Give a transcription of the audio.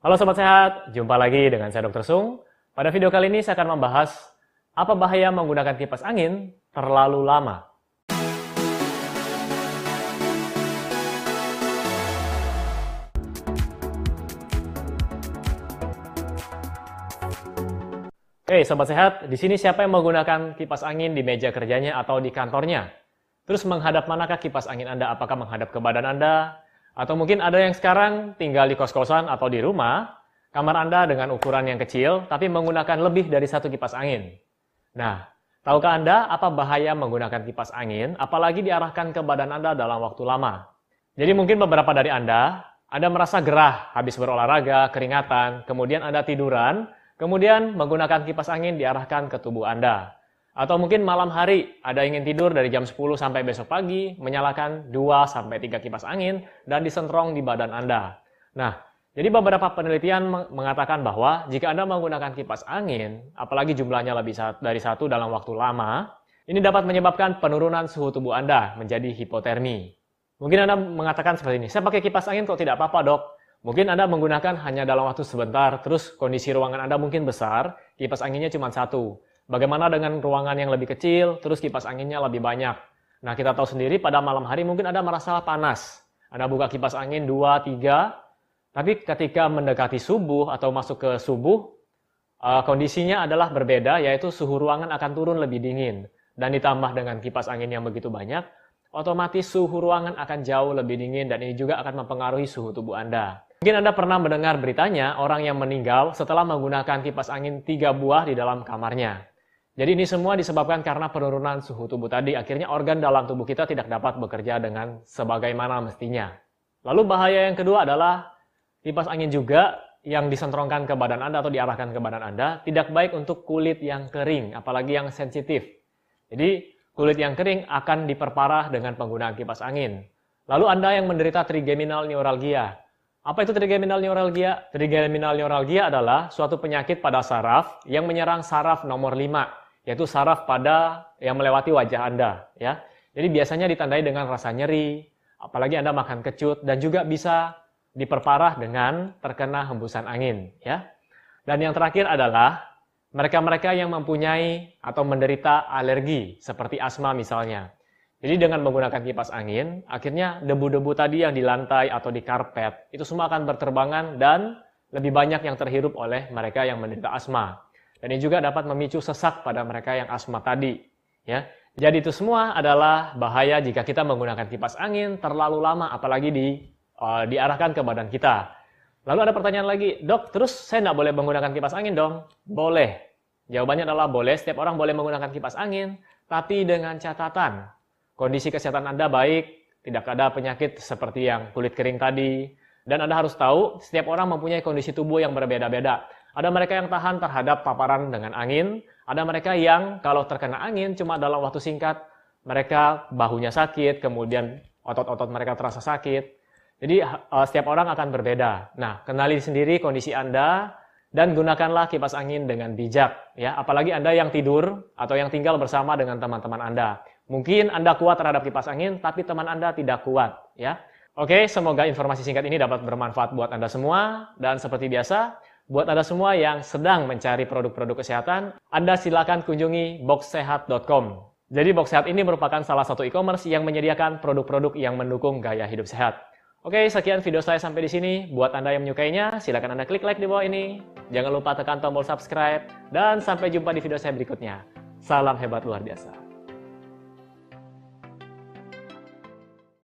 Halo Sobat Sehat, jumpa lagi dengan saya Dr. Sung. Pada video kali ini saya akan membahas apa bahaya menggunakan kipas angin terlalu lama. Oke, Sobat Sehat, di sini siapa yang menggunakan kipas angin di meja kerjanya atau di kantornya? Terus menghadap manakah kipas angin Anda? Apakah menghadap ke badan Anda? Atau mungkin ada yang sekarang tinggal di kos-kosan atau di rumah, kamar Anda dengan ukuran yang kecil, tapi menggunakan lebih dari satu kipas angin. Nah, tahukah Anda apa bahaya menggunakan kipas angin, apalagi diarahkan ke badan Anda dalam waktu lama? Jadi mungkin beberapa dari Anda, Anda merasa gerah habis berolahraga, keringatan, kemudian Anda tiduran, Kemudian menggunakan kipas angin diarahkan ke tubuh Anda. Atau mungkin malam hari ada ingin tidur dari jam 10 sampai besok pagi, menyalakan 2 sampai 3 kipas angin dan disentrong di badan Anda. Nah, jadi beberapa penelitian mengatakan bahwa jika Anda menggunakan kipas angin, apalagi jumlahnya lebih dari satu dalam waktu lama, ini dapat menyebabkan penurunan suhu tubuh Anda menjadi hipotermi. Mungkin Anda mengatakan seperti ini, saya pakai kipas angin kok tidak apa-apa dok, Mungkin Anda menggunakan hanya dalam waktu sebentar, terus kondisi ruangan Anda mungkin besar, kipas anginnya cuma satu. Bagaimana dengan ruangan yang lebih kecil, terus kipas anginnya lebih banyak? Nah, kita tahu sendiri pada malam hari mungkin Anda merasa panas. Anda buka kipas angin 2, 3, tapi ketika mendekati subuh atau masuk ke subuh, eh, kondisinya adalah berbeda, yaitu suhu ruangan akan turun lebih dingin. Dan ditambah dengan kipas angin yang begitu banyak, otomatis suhu ruangan akan jauh lebih dingin dan ini juga akan mempengaruhi suhu tubuh Anda. Mungkin Anda pernah mendengar beritanya orang yang meninggal setelah menggunakan kipas angin tiga buah di dalam kamarnya. Jadi ini semua disebabkan karena penurunan suhu tubuh tadi. Akhirnya organ dalam tubuh kita tidak dapat bekerja dengan sebagaimana mestinya. Lalu bahaya yang kedua adalah kipas angin juga yang disentrongkan ke badan Anda atau diarahkan ke badan Anda tidak baik untuk kulit yang kering, apalagi yang sensitif. Jadi kulit yang kering akan diperparah dengan penggunaan kipas angin. Lalu Anda yang menderita trigeminal neuralgia, apa itu trigeminal neuralgia? Trigeminal neuralgia adalah suatu penyakit pada saraf yang menyerang saraf nomor 5, yaitu saraf pada yang melewati wajah Anda. Ya. Jadi biasanya ditandai dengan rasa nyeri, apalagi Anda makan kecut, dan juga bisa diperparah dengan terkena hembusan angin. Ya. Dan yang terakhir adalah mereka-mereka yang mempunyai atau menderita alergi, seperti asma misalnya. Jadi dengan menggunakan kipas angin, akhirnya debu-debu tadi yang di lantai atau di karpet, itu semua akan berterbangan dan lebih banyak yang terhirup oleh mereka yang menderita asma. Dan ini juga dapat memicu sesak pada mereka yang asma tadi. Ya, Jadi itu semua adalah bahaya jika kita menggunakan kipas angin terlalu lama, apalagi di, uh, diarahkan ke badan kita. Lalu ada pertanyaan lagi, dok, terus saya tidak boleh menggunakan kipas angin dong? Boleh. Jawabannya adalah boleh, setiap orang boleh menggunakan kipas angin, tapi dengan catatan kondisi kesehatan Anda baik, tidak ada penyakit seperti yang kulit kering tadi. Dan Anda harus tahu, setiap orang mempunyai kondisi tubuh yang berbeda-beda. Ada mereka yang tahan terhadap paparan dengan angin, ada mereka yang kalau terkena angin cuma dalam waktu singkat, mereka bahunya sakit, kemudian otot-otot mereka terasa sakit. Jadi eh, setiap orang akan berbeda. Nah, kenali sendiri kondisi Anda dan gunakanlah kipas angin dengan bijak ya, apalagi Anda yang tidur atau yang tinggal bersama dengan teman-teman Anda. Mungkin Anda kuat terhadap kipas angin, tapi teman Anda tidak kuat, ya. Oke, semoga informasi singkat ini dapat bermanfaat buat Anda semua. Dan seperti biasa, buat Anda semua yang sedang mencari produk-produk kesehatan, Anda silakan kunjungi boxsehat.com. Jadi Box Sehat ini merupakan salah satu e-commerce yang menyediakan produk-produk yang mendukung gaya hidup sehat. Oke, sekian video saya sampai di sini. Buat Anda yang menyukainya, silakan Anda klik like di bawah ini. Jangan lupa tekan tombol subscribe. Dan sampai jumpa di video saya berikutnya. Salam hebat luar biasa.